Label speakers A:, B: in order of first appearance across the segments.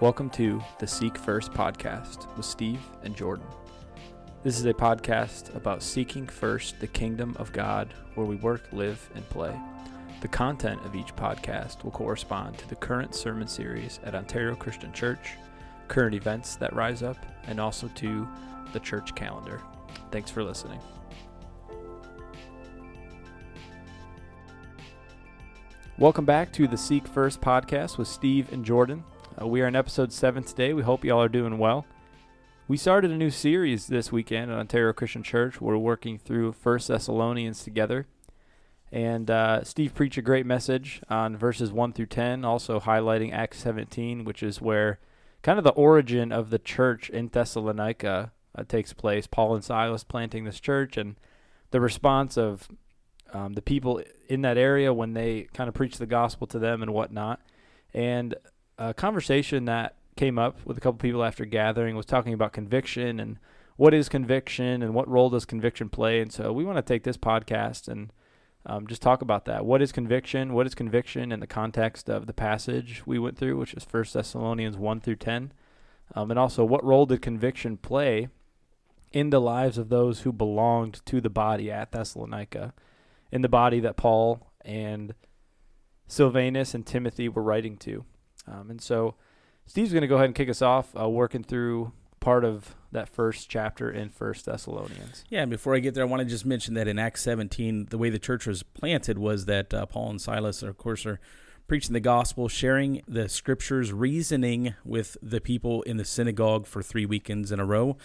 A: Welcome to the Seek First podcast with Steve and Jordan. This is a podcast about seeking first the kingdom of God where we work, live, and play. The content of each podcast will correspond to the current sermon series at Ontario Christian Church, current events that rise up, and also to the church calendar. Thanks for listening. Welcome back to the Seek First podcast with Steve and Jordan. Uh, we are in episode 7 today. We hope y'all are doing well. We started a new series this weekend at Ontario Christian Church. We're working through First Thessalonians together. And uh, Steve preached a great message on verses 1 through 10, also highlighting Acts 17, which is where kind of the origin of the church in Thessalonica uh, takes place. Paul and Silas planting this church and the response of um, the people in that area when they kind of preach the gospel to them and whatnot. And a conversation that came up with a couple people after gathering was talking about conviction and what is conviction and what role does conviction play. And so we want to take this podcast and um, just talk about that. What is conviction? What is conviction in the context of the passage we went through, which is First Thessalonians 1 through 10? Um, and also, what role did conviction play in the lives of those who belonged to the body at Thessalonica, in the body that Paul and Silvanus and Timothy were writing to? Um, and so Steve's going to go ahead and kick us off, uh, working through part of that first chapter in First Thessalonians.
B: Yeah, and before I get there, I want to just mention that in Acts 17, the way the church was planted was that uh, Paul and Silas, of course, are preaching the gospel, sharing the scriptures, reasoning with the people in the synagogue for three weekends in a row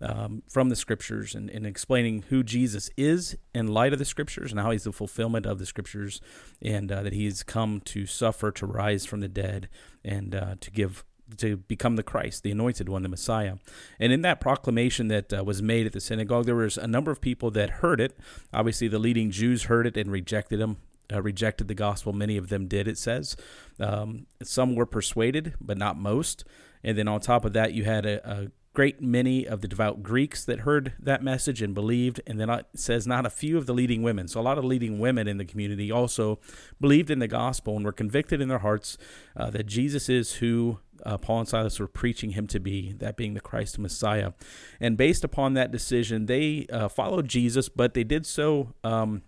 B: um, from the scriptures and, and explaining who Jesus is in light of the scriptures and how he's the fulfillment of the scriptures and uh, that he's come to suffer, to rise from the dead, and uh, to give to become the Christ, the anointed one, the Messiah. And in that proclamation that uh, was made at the synagogue, there was a number of people that heard it. Obviously, the leading Jews heard it and rejected him. Uh, rejected the gospel. Many of them did, it says. Um, some were persuaded, but not most. And then on top of that, you had a, a great many of the devout Greeks that heard that message and believed. And then it says not a few of the leading women. So a lot of leading women in the community also believed in the gospel and were convicted in their hearts uh, that Jesus is who uh, Paul and Silas were preaching him to be, that being the Christ Messiah. And based upon that decision, they uh, followed Jesus, but they did so um,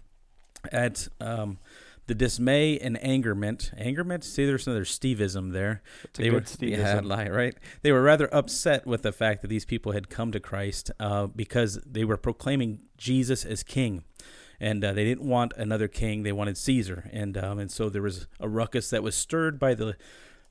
B: at um, the dismay and angerment. Angerment? See, there's another Steveism there.
A: They were, Steveism.
B: Yeah, right? They were rather upset with the fact that these people had come to Christ uh, because they were proclaiming Jesus as king and uh, they didn't want another king; they wanted Caesar, and um, and so there was a ruckus that was stirred by the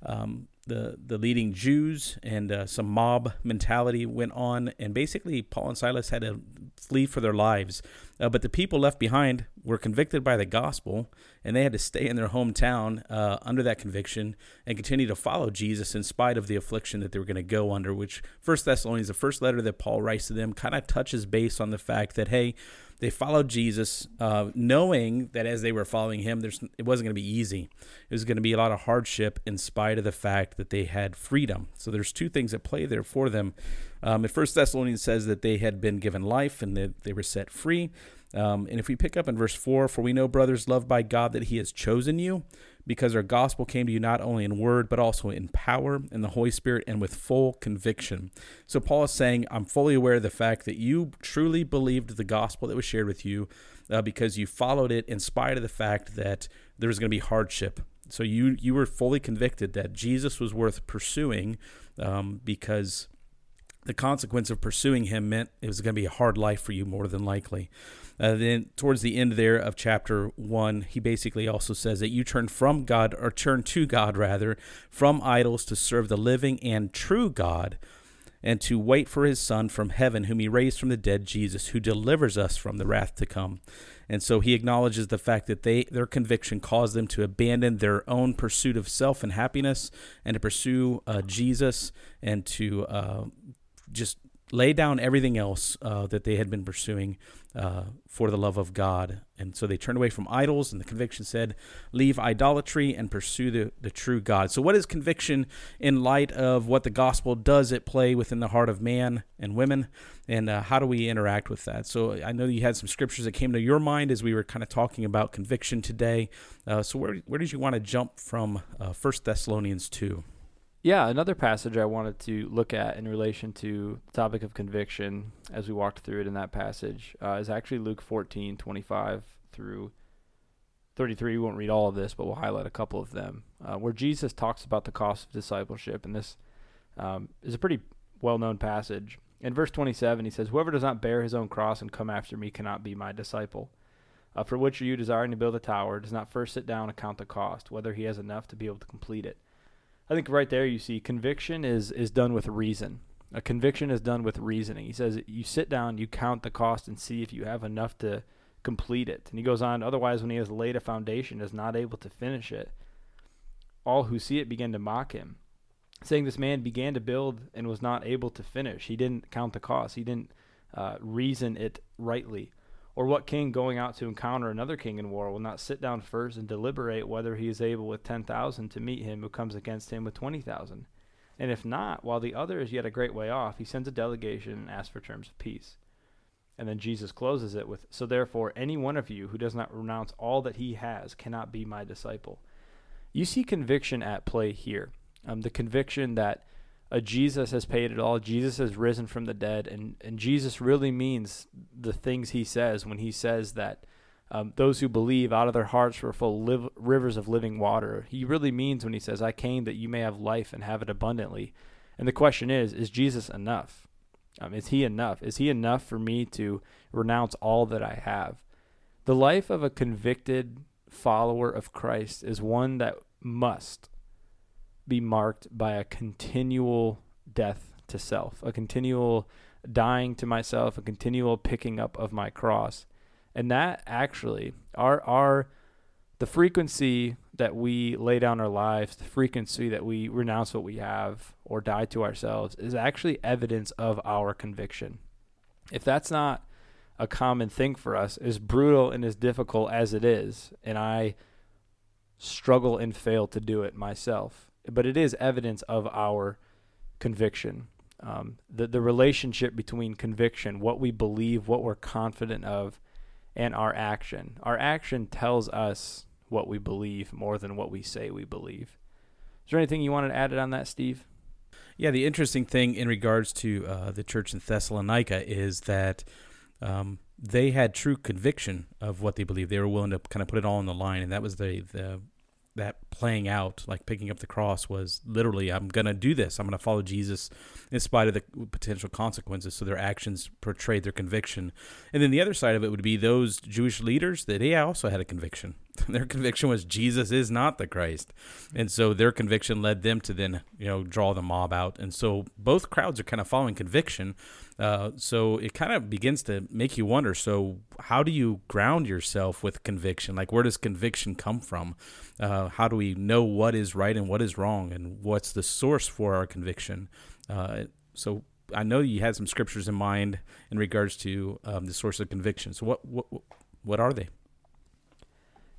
B: um, the the leading Jews and uh, some mob mentality went on, and basically Paul and Silas had to flee for their lives. Uh, but the people left behind were convicted by the gospel, and they had to stay in their hometown uh, under that conviction and continue to follow Jesus in spite of the affliction that they were going to go under. Which First Thessalonians, the first letter that Paul writes to them, kind of touches base on the fact that hey, they followed Jesus, uh, knowing that as they were following him, there's it wasn't going to be easy. It was going to be a lot of hardship, in spite of the fact that they had freedom. So there's two things at play there for them. Um, First Thessalonians says that they had been given life and that they were set free. Um, and if we pick up in verse 4, for we know, brothers, loved by God, that he has chosen you because our gospel came to you not only in word, but also in power, in the Holy Spirit, and with full conviction. So Paul is saying, I'm fully aware of the fact that you truly believed the gospel that was shared with you uh, because you followed it in spite of the fact that there was going to be hardship. So you, you were fully convicted that Jesus was worth pursuing um, because the consequence of pursuing him meant it was going to be a hard life for you more than likely. Uh, then towards the end there of chapter one, he basically also says that you turn from God or turn to God rather from idols to serve the living and true God and to wait for his son from heaven whom he raised from the dead Jesus who delivers us from the wrath to come. And so he acknowledges the fact that they their conviction caused them to abandon their own pursuit of self and happiness and to pursue uh, Jesus and to uh, just lay down everything else uh, that they had been pursuing uh, for the love of God. And so they turned away from idols, and the conviction said, Leave idolatry and pursue the, the true God. So, what is conviction in light of what the gospel does at play within the heart of man and women? And uh, how do we interact with that? So, I know you had some scriptures that came to your mind as we were kind of talking about conviction today. Uh, so, where, where did you want to jump from uh, 1 Thessalonians 2?
A: Yeah, another passage I wanted to look at in relation to the topic of conviction as we walked through it in that passage uh, is actually Luke 14, 25 through 33. We won't read all of this, but we'll highlight a couple of them, uh, where Jesus talks about the cost of discipleship. And this um, is a pretty well known passage. In verse 27, he says, Whoever does not bear his own cross and come after me cannot be my disciple. Uh, for which are you desiring to build a tower, does not first sit down and count the cost, whether he has enough to be able to complete it. I think right there you see conviction is is done with reason. A conviction is done with reasoning. He says you sit down, you count the cost, and see if you have enough to complete it. And he goes on. Otherwise, when he has laid a foundation, is not able to finish it. All who see it begin to mock him, saying, "This man began to build and was not able to finish. He didn't count the cost. He didn't uh, reason it rightly." Or what king going out to encounter another king in war will not sit down first and deliberate whether he is able with 10,000 to meet him who comes against him with 20,000? And if not, while the other is yet a great way off, he sends a delegation and asks for terms of peace. And then Jesus closes it with So therefore, any one of you who does not renounce all that he has cannot be my disciple. You see conviction at play here. Um, the conviction that Jesus has paid it all. Jesus has risen from the dead, and and Jesus really means the things he says when he says that um, those who believe out of their hearts were full live, rivers of living water. He really means when he says, "I came that you may have life and have it abundantly." And the question is, is Jesus enough? Um, is he enough? Is he enough for me to renounce all that I have? The life of a convicted follower of Christ is one that must be marked by a continual death to self, a continual dying to myself, a continual picking up of my cross. And that actually, our, our, the frequency that we lay down our lives, the frequency that we renounce what we have or die to ourselves is actually evidence of our conviction. If that's not a common thing for us, as brutal and as difficult as it is, and I struggle and fail to do it myself, but it is evidence of our conviction. Um, the the relationship between conviction, what we believe, what we're confident of, and our action. Our action tells us what we believe more than what we say we believe. Is there anything you wanted to add on that, Steve?
B: Yeah, the interesting thing in regards to uh, the church in Thessalonica is that um, they had true conviction of what they believed. They were willing to kind of put it all on the line, and that was the the that playing out, like picking up the cross, was literally, I'm going to do this. I'm going to follow Jesus in spite of the potential consequences. So their actions portrayed their conviction. And then the other side of it would be those Jewish leaders that they also had a conviction. their conviction was Jesus is not the Christ. And so their conviction led them to then, you know, draw the mob out. And so both crowds are kind of following conviction. Uh, so it kind of begins to make you wonder so, how do you ground yourself with conviction? Like, where does conviction come from? Uh, how do we know what is right and what is wrong? And what's the source for our conviction? Uh, so, I know you had some scriptures in mind in regards to um, the source of conviction. So, what, what, what are they?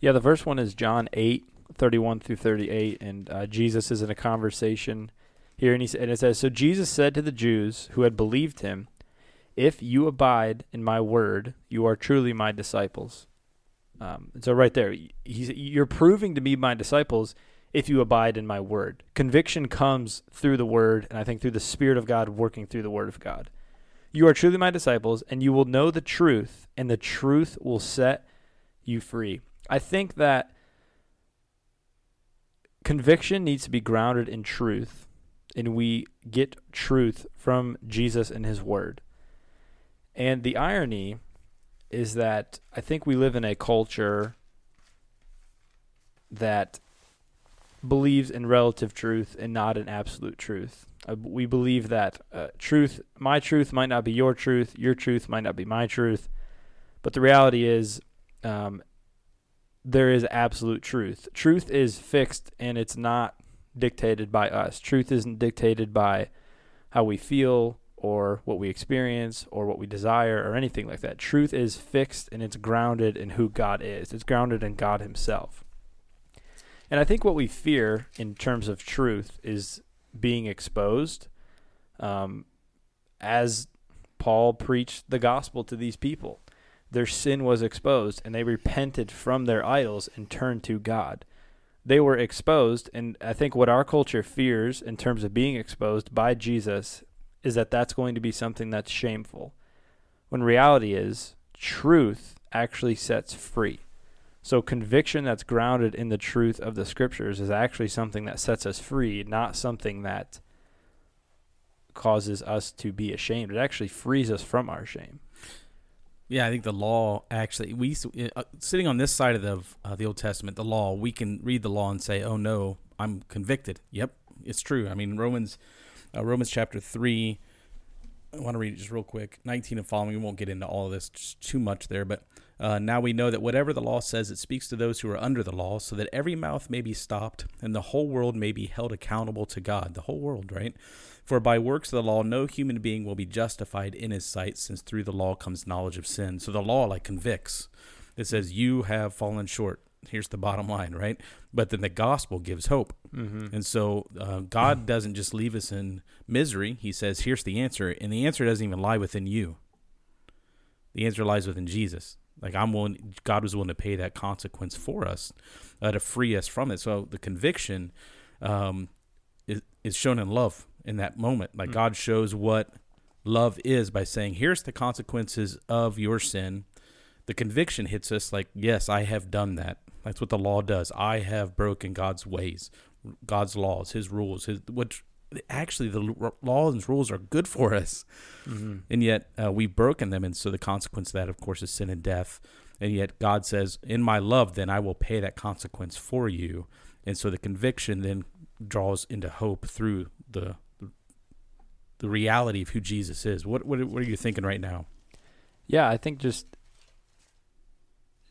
A: Yeah, the first one is John 8, 31 through 38. And uh, Jesus is in a conversation here, and, he, and it says So Jesus said to the Jews who had believed him, if you abide in my word, you are truly my disciples. Um, so right there, he's, you're proving to be my disciples if you abide in my word. Conviction comes through the word, and I think through the Spirit of God working through the word of God. You are truly my disciples, and you will know the truth, and the truth will set you free. I think that conviction needs to be grounded in truth, and we get truth from Jesus and his word. And the irony is that I think we live in a culture that believes in relative truth and not in absolute truth. Uh, we believe that uh, truth, my truth, might not be your truth, your truth might not be my truth, but the reality is, um, there is absolute truth. Truth is fixed and it's not dictated by us. Truth isn't dictated by how we feel or what we experience or what we desire or anything like that. Truth is fixed and it's grounded in who God is, it's grounded in God Himself. And I think what we fear in terms of truth is being exposed. Um, as Paul preached the gospel to these people, their sin was exposed and they repented from their idols and turned to God. they were exposed, and I think what our culture fears in terms of being exposed by Jesus is that that's going to be something that's shameful. When reality is, truth actually sets free. So conviction that's grounded in the truth of the scriptures is actually something that sets us free, not something that causes us to be ashamed. It actually frees us from our shame.
B: Yeah, I think the law actually we uh, sitting on this side of the uh, the Old Testament, the law, we can read the law and say, "Oh no, I'm convicted." Yep, it's true. I mean, Romans uh, Romans chapter 3 I want to read it just real quick. 19 and following. We won't get into all of this just too much there, but uh, now we know that whatever the law says, it speaks to those who are under the law, so that every mouth may be stopped and the whole world may be held accountable to God. The whole world, right? For by works of the law, no human being will be justified in his sight, since through the law comes knowledge of sin. So the law, like, convicts. It says, You have fallen short. Here's the bottom line, right? But then the gospel gives hope.
A: Mm-hmm.
B: And so uh, God doesn't just leave us in misery. He says, Here's the answer. And the answer doesn't even lie within you, the answer lies within Jesus. Like I'm willing, God was willing to pay that consequence for us uh, to free us from it. So the conviction um, is shown in love in that moment. Like
A: Mm.
B: God shows what love is by saying, "Here's the consequences of your sin." The conviction hits us like, "Yes, I have done that." That's what the law does. I have broken God's ways, God's laws, His rules, His which actually the laws and rules are good for us
A: Mm-hmm.
B: and yet uh, we've broken them and so the consequence of that of course is sin and death and yet god says in my love then i will pay that consequence for you and so the conviction then draws into hope through the the reality of who jesus is what what, what are you thinking right now
A: Yeah, I think just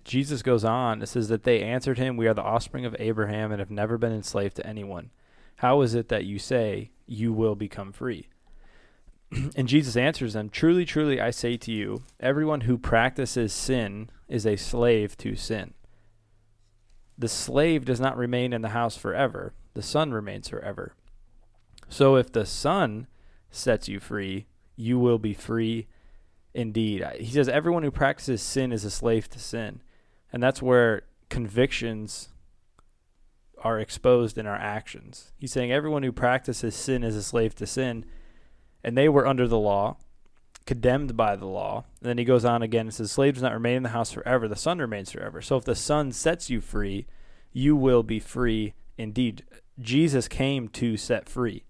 A: Jesus goes on. It says that they answered him, We are the offspring of Abraham and have never been enslaved to anyone. How is it that you say you will become free? and Jesus answers them, Truly, truly, I say to you, everyone who practices sin is a slave to sin. The slave does not remain in the house forever, the son remains forever. So if the son sets you free, you will be free indeed. He says everyone who practices sin is a slave to sin. And that's where convictions are exposed in our actions. He's saying everyone who practices sin is a slave to sin. And they were under the law, condemned by the law. And then he goes on again and says, Slaves do not remain in the house forever, the Son remains forever. So if the Son sets you free, you will be free indeed. Jesus came to set free.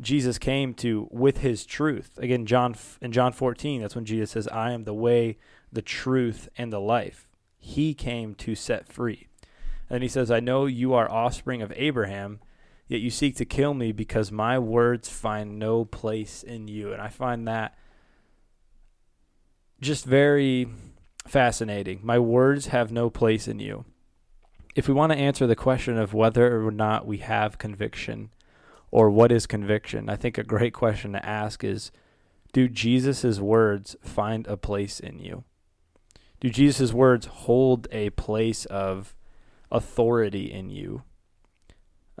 A: Jesus came to with his truth. Again, John in John 14, that's when Jesus says, "I am the way, the truth, and the life." He came to set free. And he says, "I know you are offspring of Abraham, yet you seek to kill me because my words find no place in you." And I find that just very fascinating. My words have no place in you. If we want to answer the question of whether or not we have conviction, or what is conviction? I think a great question to ask is do Jesus' words find a place in you? Do Jesus' words hold a place of authority in you?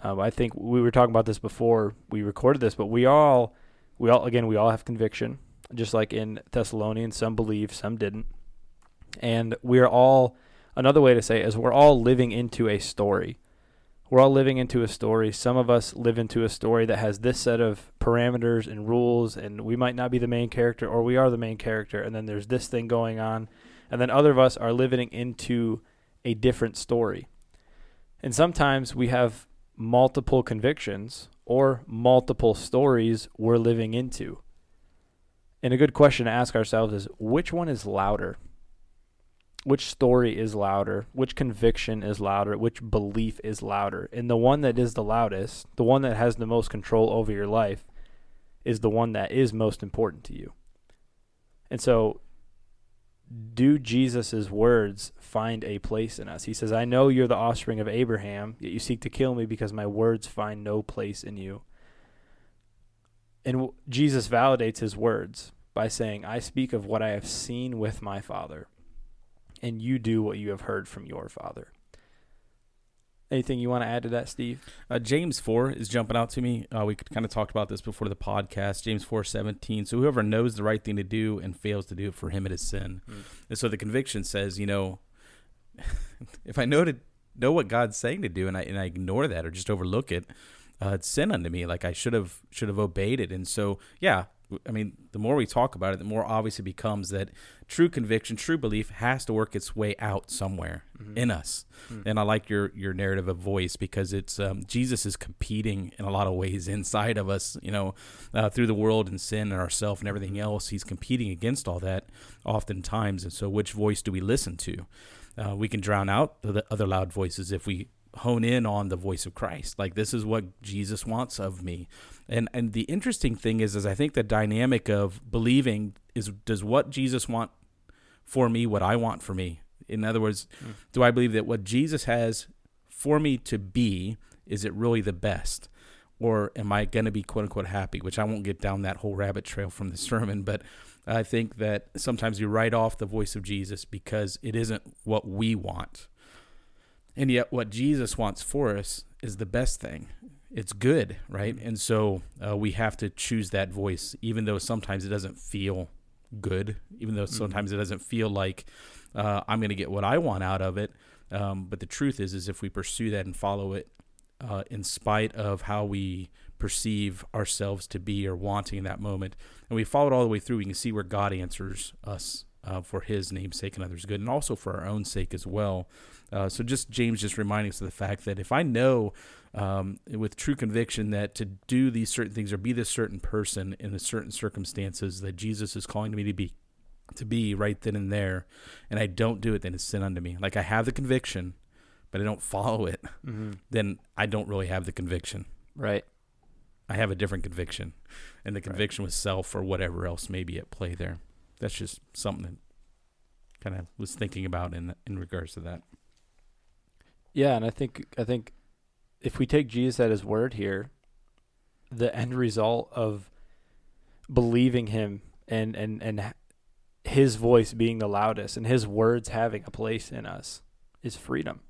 A: Um, I think we were talking about this before we recorded this, but we all, we all, again, we all have conviction, just like in Thessalonians. Some believe, some didn't, and we are all. Another way to say is we're all living into a story we're all living into a story. Some of us live into a story that has this set of parameters and rules, and we might not be the main character, or we are the main character, and then there's this thing going on. And then other of us are living into a different story. And sometimes we have multiple convictions or multiple stories we're living into. And a good question to ask ourselves is which one is louder? which story is louder, which conviction is louder, which belief is louder. And the one that is the loudest, the one that has the most control over your life, is the one that is most important to you. And so, do Jesus' words find a place in us? He says, I know you're the offspring of Abraham, yet you seek to kill me because my words find no place in you. And Jesus validates his words by saying, I speak of what I have seen with my Father and you do what you have heard from your father. Anything you want to add to that, Steve?
B: Uh, James 4 is jumping out to me. Uh, we kind of talked about this before the podcast. James 4 17. So whoever knows the right thing to do and fails to do it, for him it is sin.
A: Mm.
B: And so the conviction says, you know, if I know to know what God's saying to do and I and I ignore that or just overlook it, uh, it's sin unto me. Like I should have should have obeyed it. And so yeah, I mean, the more we talk about it, the more obvious it becomes that true conviction, true belief has to work its way out somewhere mm-hmm. in us. Mm-hmm. And I like your your narrative of voice because it's um, Jesus is competing in a lot of ways inside of us, you know, uh, through the world and sin and ourself and everything else. He's competing against all that oftentimes. And so, which voice do we listen to? Uh, we can drown out the other loud voices if we hone in on the voice of Christ. Like this is what Jesus wants of me. And and the interesting thing is is I think the dynamic of believing is does what Jesus want for me what I want for me. In other words, mm. do I believe that what Jesus has for me to be is it really the best? Or am I going to be quote unquote happy? Which I won't get down that whole rabbit trail from the sermon, but I think that sometimes you write off the voice of Jesus because it isn't what we want. And yet, what Jesus wants for us is the best thing. It's good, right? Mm-hmm. And so uh, we have to choose that voice, even though sometimes it doesn't feel good, even though mm-hmm. sometimes it doesn't feel like uh, I'm going to get what I want out of it. Um, but the truth is, is if we pursue that and follow it, uh, in spite of how we perceive ourselves to be or wanting in that moment, and we follow it all the way through, we can see where God answers us uh, for His name's and others' good, and also for our own sake as well. Uh, so just James just reminding us of the fact that if I know um, with true conviction that to do these certain things or be this certain person in the certain circumstances that Jesus is calling me to be to be right then and there, and I don't do it, then it's sin unto me. Like I have the conviction, but I don't follow it, mm-hmm. then I don't really have the conviction.
A: Right.
B: I have a different conviction, and the conviction right. was self or whatever else may be at play there. That's just something that kind of was thinking about in in regards to that.
A: Yeah, and I think I think if we take Jesus at his word here, the end result of believing him and and and his voice being the loudest and his words having a place in us is freedom.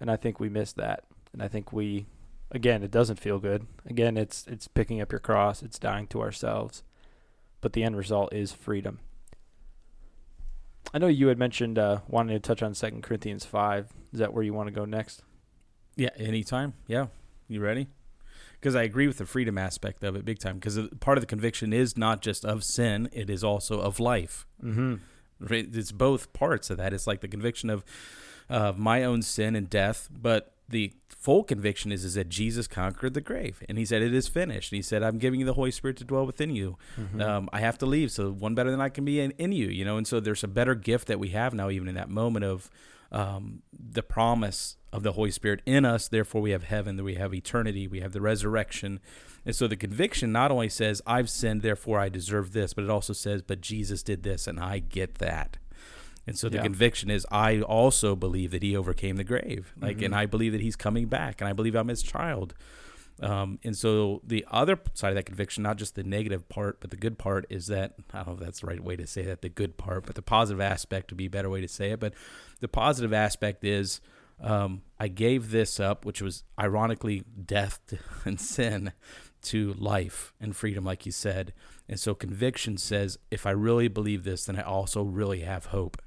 A: And I think we miss that. And I think we again it doesn't feel good. Again, it's it's picking up your cross, it's dying to ourselves. But the end result is freedom. I know you had mentioned uh, wanting to touch on Second Corinthians five. Is that where you want to go next?
B: Yeah, anytime. Yeah, you ready? Because I agree with the freedom aspect of it big time. Because part of the conviction is not just of sin; it is also of life. Mm-hmm. It's both parts of that. It's like the conviction of uh, my own sin and death, but the full conviction is is that Jesus conquered the grave, and He said it is finished. And He said, "I'm giving you the Holy Spirit to dwell within you. Mm-hmm. Um, I have to leave, so one better than I can be in, in, you." You know, and so there's a better gift that we have now, even in that moment of um, the promise of the Holy Spirit in us. Therefore, we have heaven, that we have eternity, we have the resurrection. And so the conviction not only says, I've sinned, therefore I deserve this, but it also says, but Jesus did this and I get that. And so the yeah. conviction is I also believe that he overcame the grave. Like mm-hmm. and I believe that he's coming back and I believe I'm his child. Um, and so the other side of that conviction, not just the negative part, but the good part is that I don't know if that's the right way to say that, the good part, but the positive aspect would be a better way to say it. But the positive aspect is um, I gave this up, which was ironically death and sin, to life and freedom, like you said. And so conviction says, if I really believe this, then I also really have hope.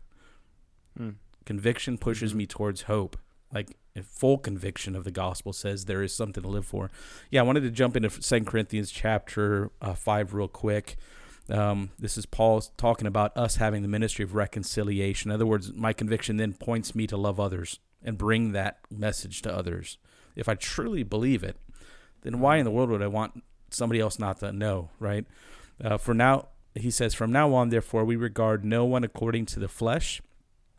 B: Mm. Conviction pushes mm-hmm. me towards hope. Like a full conviction of the gospel says there is something to live for. Yeah, I wanted to jump into Second Corinthians chapter uh, 5 real quick. Um, this is Paul talking about us having the ministry of reconciliation. In other words, my conviction then points me to love others and bring that message to others. If I truly believe it, then why in the world would I want somebody else not to know, right? Uh, for now, he says, From now on, therefore, we regard no one according to the flesh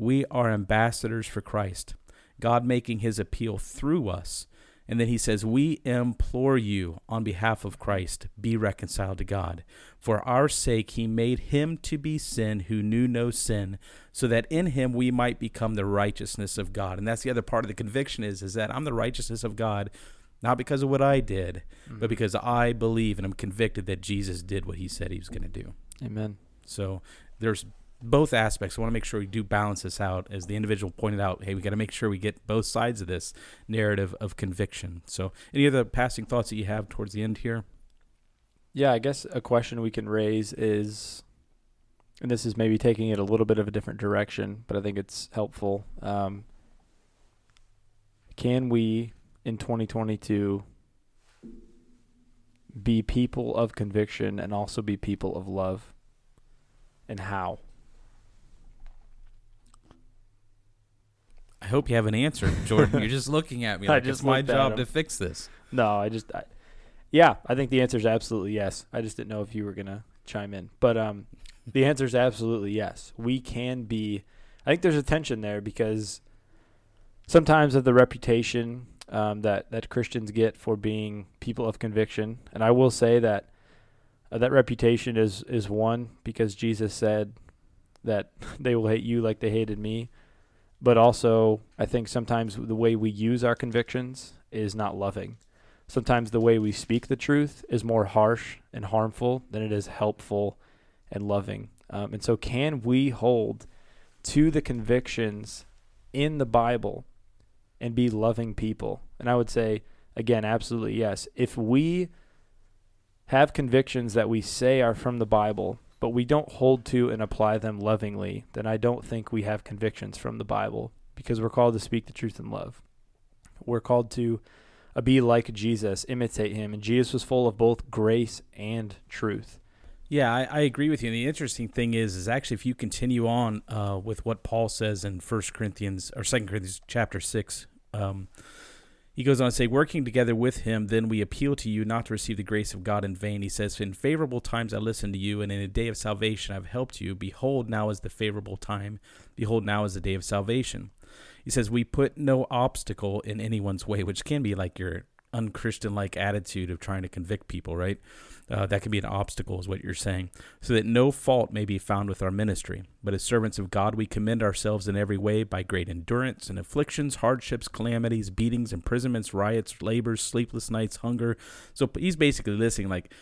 B: we are ambassadors for Christ, God making his appeal through us. And then he says, We implore you on behalf of Christ, be reconciled to God. For our sake, he made him to be sin who knew no sin, so that in him we might become the righteousness of God. And that's the other part of the conviction is, is that I'm the righteousness of God, not because of what I did,
A: Mm-hmm.
B: but because I believe and I'm convicted that Jesus did what he said he was going to do.
A: Amen.
B: So there's both aspects. I want to make sure we do balance this out. As the individual pointed out, hey, we got to make sure we get both sides of this narrative of conviction. So, any other passing thoughts that you have towards the end here?
A: Yeah, I guess a question we can raise is, and this is maybe taking it a little bit of a different direction, but I think it's helpful. Um, can we, in 2022, be people of conviction and also be people of love? And how?
B: I hope you have an answer, Jordan. You're just looking at me
A: I
B: like
A: just
B: it's my job to fix this.
A: No, I just, I, yeah, I think the answer is absolutely yes. I just didn't know if you were gonna chime in, but um, the answer is absolutely yes. We can be. I think there's a tension there because sometimes of the reputation um, that that Christians get for being people of conviction, and I will say that uh, that reputation is is one because Jesus said that they will hate you like they hated me. But also, I think sometimes the way we use our convictions is not loving. Sometimes the way we speak the truth is more harsh and harmful than it is helpful and loving. Um, and so, can we hold to the convictions in the Bible and be loving people? And I would say, again, absolutely yes. If we have convictions that we say are from the Bible, but we don't hold to and apply them lovingly, then I don't think we have convictions from the Bible because we're called to speak the truth in love. We're called to uh, be like Jesus, imitate him. And Jesus was full of both grace and truth.
B: Yeah, I, I agree with you. And the interesting thing is, is actually if you continue on uh, with what Paul says in First Corinthians or Second Corinthians chapter six, um, he goes on to say, "Working together with him, then we appeal to you not to receive the grace of God in vain." He says, "In favorable times I listened to you, and in a day of salvation I've helped you. Behold, now is the favorable time. Behold, now is the day of salvation." He says, "We put no obstacle in anyone's way," which can be like your unchristian-like attitude of trying to convict people, right? Uh, that can be an obstacle, is what you're saying, so that no fault may be found with our ministry. But as servants of God, we commend ourselves in every way by great endurance and afflictions, hardships, calamities, beatings, imprisonments, riots, labors, sleepless nights, hunger. So he's basically listing like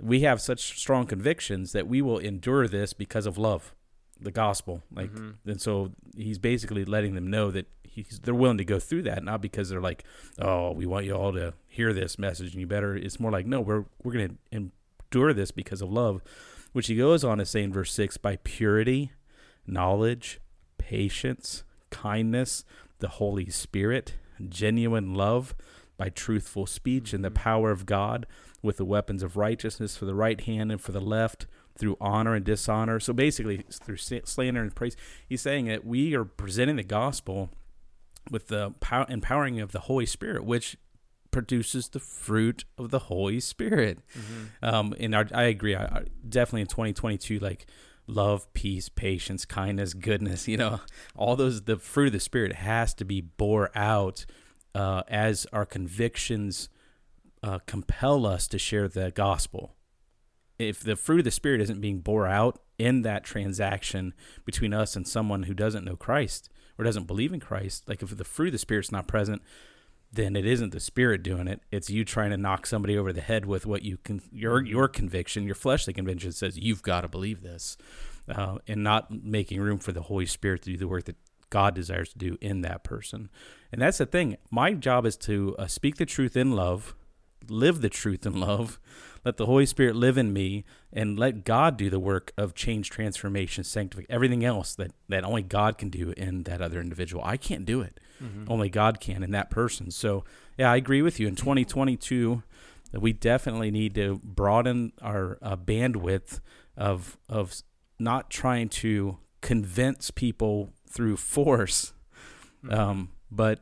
B: we have such strong convictions that we will endure this because of love, the gospel. Like, and so he's basically letting them know that they're willing to go through that, not because they're like, oh, we want you all to hear this message and you better. It's more like, no, we're we're gonna endure this because of love, which he goes on to say in verse six, by purity, knowledge, patience, kindness, the Holy Spirit, genuine love, by truthful speech and the mm-hmm. power of God, with the weapons of righteousness for the right hand and for the left, through honor and dishonor. So basically, through slander and praise, he's saying that we are presenting the gospel with the power, empowering of the Holy Spirit, which produces the fruit of the Holy Spirit. Um, and I, I agree. I, I definitely in 2022, like love, peace, patience, kindness, goodness. You know, all those the fruit of the Spirit has to be bore out uh, as our convictions uh, compel us to share the gospel. If the fruit of the Spirit isn't being bore out in that transaction between us and someone who doesn't know Christ or doesn't believe in Christ, like if the fruit of the Spirit's not present, then it isn't the Spirit doing it. It's you trying to knock somebody over the head with what you can, your your conviction, your fleshly conviction says you've got to believe this, uh, and not making room for the Holy Spirit to do the work that God desires to do in that person. And that's the thing. My job is to uh, speak the truth in love, live the truth in love, let the Holy Spirit live in me, and let God do the work of change, transformation, sanctification, everything else that, that only God can do in that other individual. I can't do it. Only God can in that person. So, yeah, I agree with you. In 2022, that we definitely need to broaden our uh, bandwidth of of not trying to convince people through force, um, but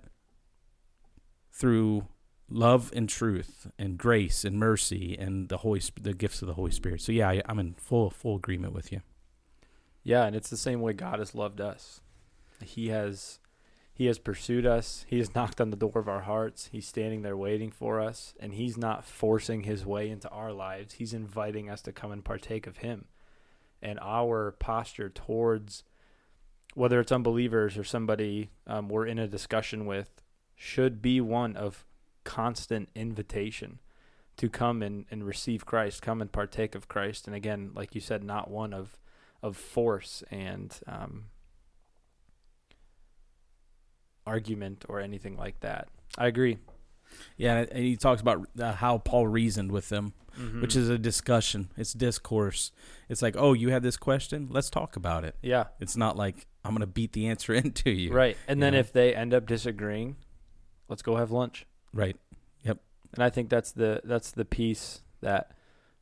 B: through love and truth and grace and mercy and the Holy the gifts of the Holy Spirit. So yeah, I, I'm in full full agreement with you.
A: Yeah, and it's the same way God has loved us. He has He has pursued us. He has knocked on the door of our hearts. He's standing there waiting for us, and He's not forcing His way into our lives. He's inviting us to come and partake of Him. And our posture towards whether it's unbelievers or somebody um, we're in a discussion with should be one of constant invitation to come and, and receive Christ, come and partake of Christ. And again, like you said, not one of of force and um, argument or anything like that. I agree.
B: Yeah, and he talks about uh, how Paul reasoned with them,
A: Mm-hmm.
B: which is a discussion. It's discourse. It's like, oh, you have this question? Let's talk about it.
A: yeah,
B: It's not like I'm going to beat the answer into you.
A: right. And then
B: Yeah.
A: if they end up disagreeing, let's go have lunch.
B: Right. Yep.
A: And I think that's the that's the piece that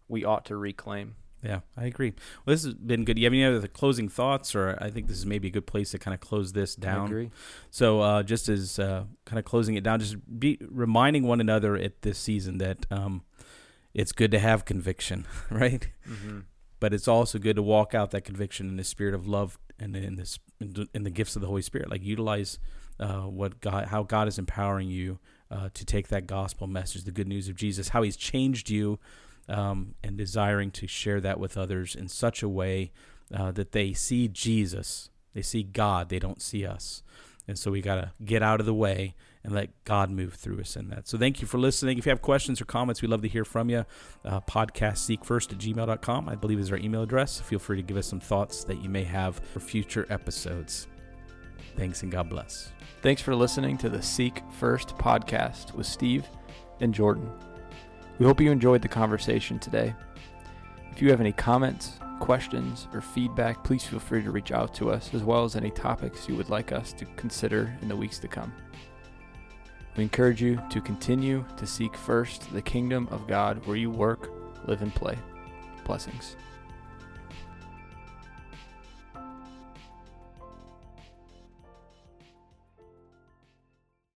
A: we ought to reclaim.
B: Yeah, I agree. Well, this has been good. You have any other closing thoughts, or I think this is maybe a good place to kind of close this
A: I
B: down.
A: agree.
B: So, uh, just as uh, kind of closing it down, just be reminding one another at this season that um, it's good to have conviction, right?
A: Mm-hmm.
B: But it's also good to walk out that conviction in the spirit of love and in this in the gifts of the Holy Spirit. Like utilize uh, what God, how God is empowering you uh, to take that gospel message, the good news of Jesus, how He's changed you, um, and desiring to share that with others in such a way uh, that they see Jesus, they see God, they don't see us. And so we got to get out of the way and let God move through us in that. So thank you for listening. If you have questions or comments, we'd love to hear from you. Uh, podcast at gmail.com, I believe is our email address. Feel free to give us some thoughts that you may have for future episodes. Thanks and God bless.
A: Thanks for listening to the Seek First podcast with Steve and Jordan. We hope you enjoyed the conversation today. If you have any comments, questions, or feedback, please feel free to reach out to us, as well as any topics you would like us to consider in the weeks to come. We encourage you to continue to seek first the kingdom of God where you work, live, and play. Blessings.